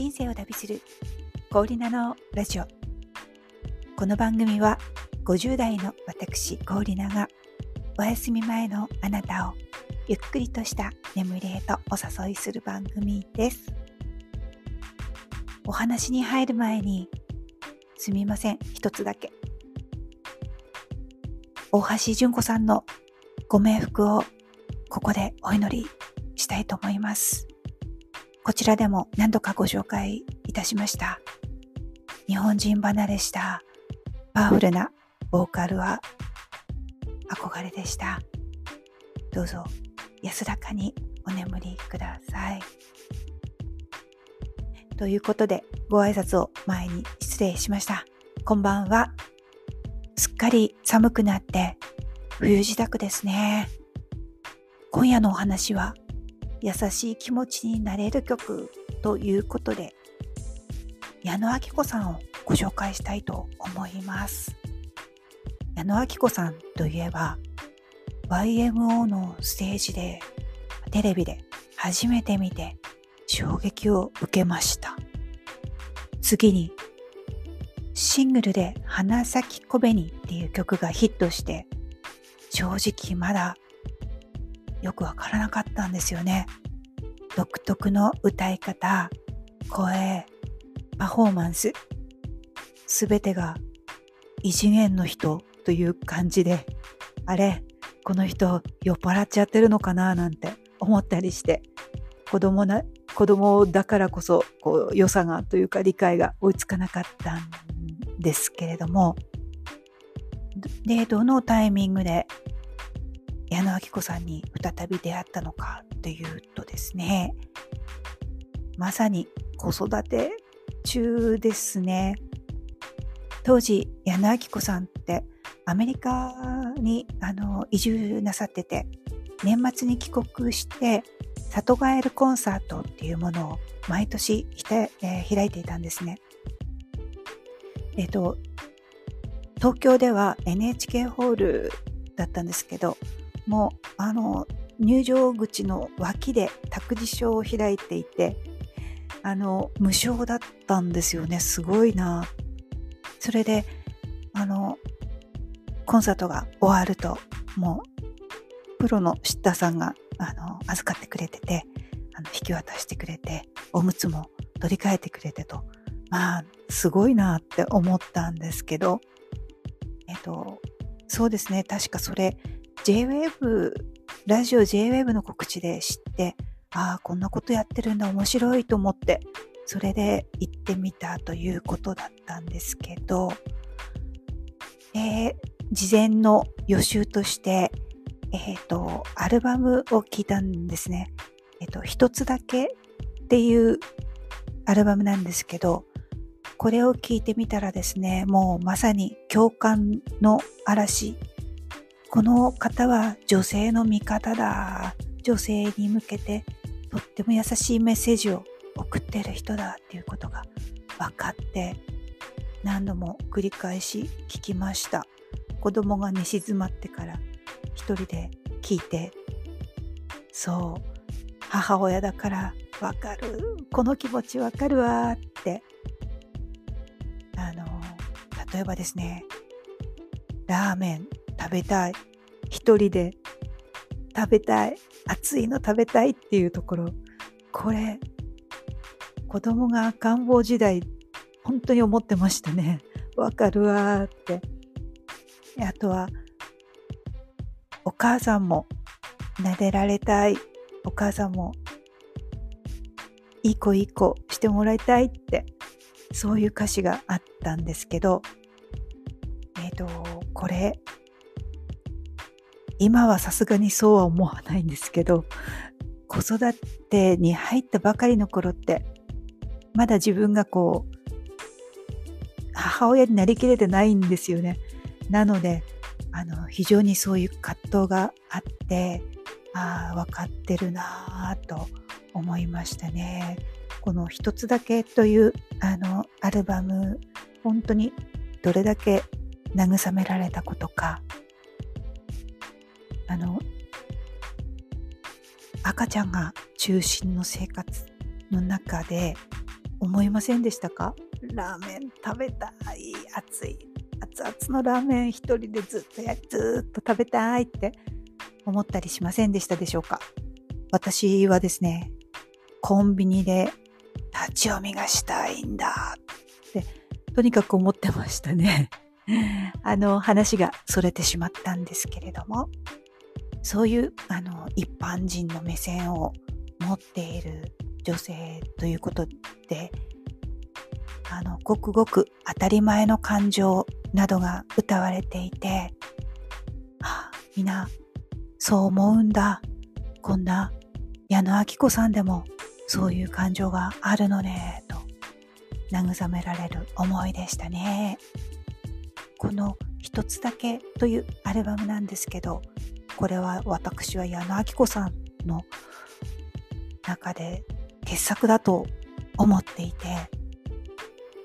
人生を旅するコーリナのラジオ。この番組は50代の私コーリナがお休み前のあなたをゆっくりとした眠りへとお誘いする番組です。お話に入る前にすみません一つだけ。大橋純子さんのご冥福をここでお祈りしたいと思います。こちらでも何度かご紹介いたしました。日本人離れしたパワフルなボーカルは憧れでした。どうぞ安らかにお眠りください。ということでご挨拶を前に失礼しました。こんばんは。すっかり寒くなって冬支度ですね。今夜のお話は優しい気持ちになれる曲ということで矢野明子さんをご紹介したいと思います。矢野明子さんといえば YMO のステージでテレビで初めて見て衝撃を受けました。次にシングルで花咲小紅っていう曲がヒットして正直まだよくわからなかったんですよね。独特の歌い方、声、パフォーマンス、すべてが異次元の人という感じで、あれ、この人酔っ払っちゃってるのかななんて思ったりして、子供な、子供だからこそ、こう、良さがというか理解が追いつかなかったんですけれども、で、どのタイミングで矢野明子さんに再び出会ったのかというとですね、まさに子育て中ですね。当時、矢野明子さんってアメリカにあの移住なさってて、年末に帰国して、里帰るコンサートっていうものを毎年えー、開いていたんですね。えっ、と、東京では NHK ホールだったんですけど、もあの入場口の脇で託児所を開いていてあの無償だったんですよね。すごいな。それであのコンサートが終わるともうプロのシッターさんがあの預かってくれててあの引き渡してくれておむつも取り替えてくれてと。まあすごいなって思ったんですけどえっとそうですね。確かそれ JWAVE、ラジオ JWAVE の告知で知って、ああ、こんなことやってるんだ、面白いと思って、それで行ってみたということだったんですけど、えー、事前の予習として、えっ、ー、と、アルバムを聞いたんですね。えっ、ー、と、一つだけっていうアルバムなんですけど、これを聞いてみたらですね、もうまさに共感の嵐この方は女性の味方だ。女性に向けてとっても優しいメッセージを送ってる人だっていうことが分かって何度も繰り返し聞きました。子供が寝静まってから一人で聞いてそう母親だからわかるこの気持ちわかるわってあの例えばですねラーメン食べたい。一人で。食べたい。熱いの食べたいっていうところ。これ子供が赤ん坊時代本当に思ってましたね。わかるわーって。あとはお母さんも撫でられたい。お母さんもいい子いい子してもらいたいってそういう歌詞があったんですけど。えっ、ー、とこれ今はさすがにそうは思わないんですけど子育てに入ったばかりの頃ってまだ自分がこう母親になりきれてないんですよね。なのであの非常にそういう葛藤があってああ分かってるなぁと思いましたね。この一つだけというあのアルバム本当にどれだけ慰められたことかあの赤ちゃんが中心の生活の中で思いませんでしたか？ラーメン食べたい熱い熱々のラーメン一人でずっとやずっと食べたいって思ったりしませんでしたでしょうか？私はですねコンビニで立ち読みがしたいんだってとにかく思ってましたね。あの話がそれてしまったんですけれども。そういうあの一般人の目線を持っている女性ということであのごくごく当たり前の感情などが歌われていて、はあ、みんなそう思うんだ。こんな矢野明子さんでもそういう感情があるのねと慰められる思いでしたね。この一つだけというアルバムなんですけどこれは私は矢野明子さんの中で傑作だと思っていて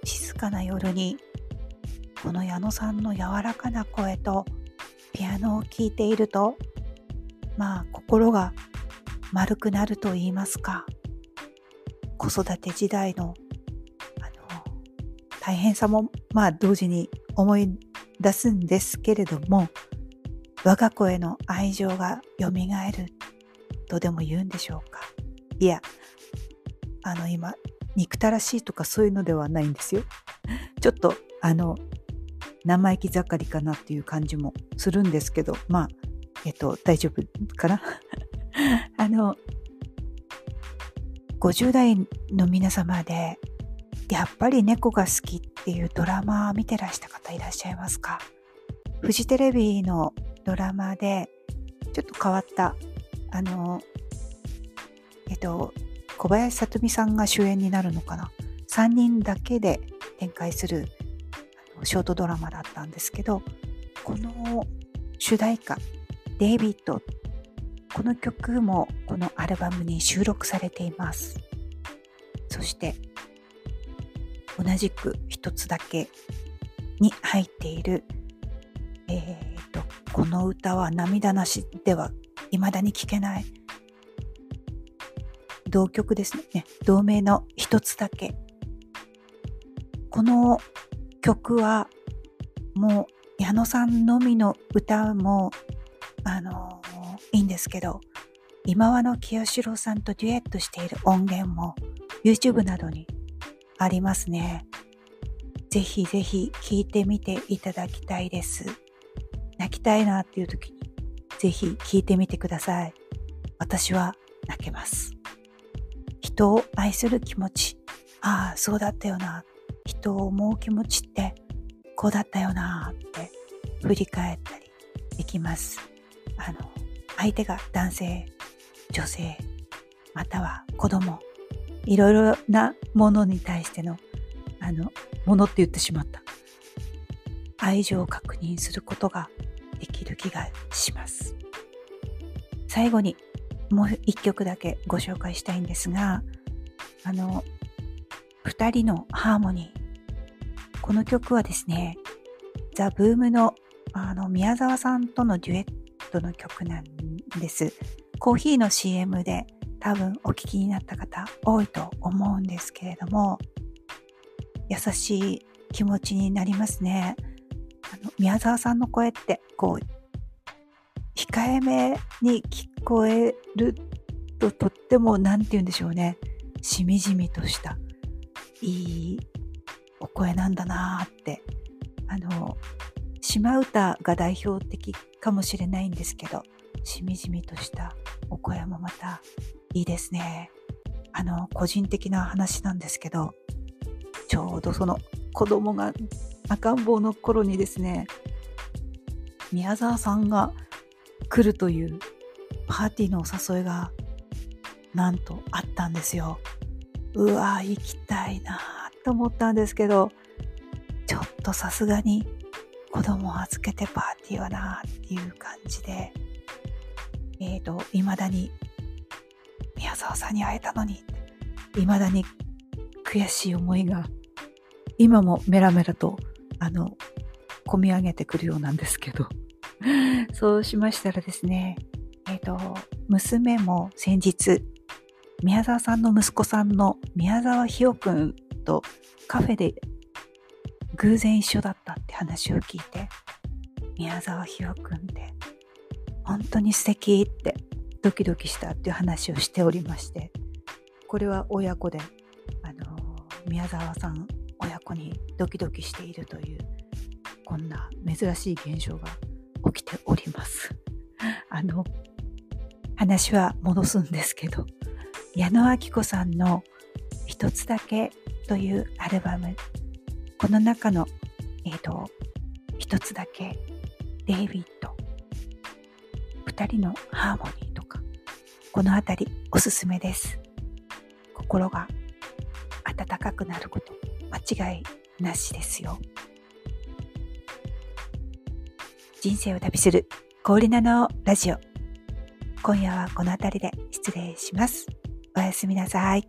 静かな夜にこの矢野さんの柔らかな声とピアノを聴いているとまあ心が丸くなると言いますか子育て時代のあの大変さもまあ同時に思い出すんですけれども我が子への愛情がよみがえるとでも言うんでしょうか？いやあの今憎たらしいとかそういうのではないんですよ。ちょっとあの生意気盛りかなっていう感じもするんですけどまあえっと大丈夫かな？あの50代の皆様でやっぱり猫が好きっていうドラマ見てらした方いらっしゃいますか？フジテレビのドラマでちょっと変わったあのえっと小林聡美さんが主演になるのかな。3人だけで展開するショートドラマだったんですけどこの主題歌「デイビッド」この曲もこのアルバムに収録されています。そして同じく一つだけに入っているえー、この歌は涙なしでは未だに聴けない同曲ですね同名の一つだけこの曲はもう矢野さんのみの歌もあのいいんですけど今和の清志郎さんとデュエットしている音源も YouTube などにありますね。ぜひぜひ聴いてみていただきたいです。泣きたいなっていう時にぜひ聞いてみてください。私は泣けます。人を愛する気持ち、ああ、そうだったよな。人を思う気持ちってこうだったよなって振り返ったりできます。あの、相手が男性、女性、または子供、いろいろなものに対しての、あの、ものって言ってしまった。愛情を確認することができる気がします。最後にもう一曲だけご紹介したいんですが、あの、二人のハーモニー。この曲はですね、ザ・ブームのあの宮沢さんとのデュエットの曲なんです。コーヒーの CM で多分お聴きになった方多いと思うんですけれども、優しい気持ちになりますね。あの宮沢さんの声ってこう控えめに聞こえるととっても何て言うんでしょうね。しみじみとしたいいお声なんだなーってあの島唄が代表的かもしれないんですけどしみじみとしたお声もまたいいですね。あの個人的な話なんですけどちょうどその子供が赤ん坊の頃にですね宮沢さんが来るというパーティーのお誘いがなんとあったんですよ。うわ行きたいなと思ったんですけどちょっとさすがに子供を預けてパーティーはなっていう感じでえっ、ー、と未だに宮沢さんに会えたのに未だに悔しい思いが今もメラメラとあの、込み上げてくるようなんですけど。そうしましたらですね、えっ、ー、と、娘も先日、宮沢さんの息子さんの宮沢ひよくんとカフェで偶然一緒だったって話を聞いて、宮沢ひろくんって本当に素敵ってドキドキしたっていう話をしておりまして、これは親子で、あの、宮沢さんドキドキしているという、こんな珍しい現象が起きております。あの、話は戻すんですけど、矢野明子さんの一つだけというアルバム、この中の、えっ、ー、と、一つだけ、デイビッド、二人のハーモニーとか、このあたりおすすめです。心が温かくなること間違いなしですよ。人生を旅する氷菜のラジオ。今夜はこの辺りで失礼します。おやすみなさい。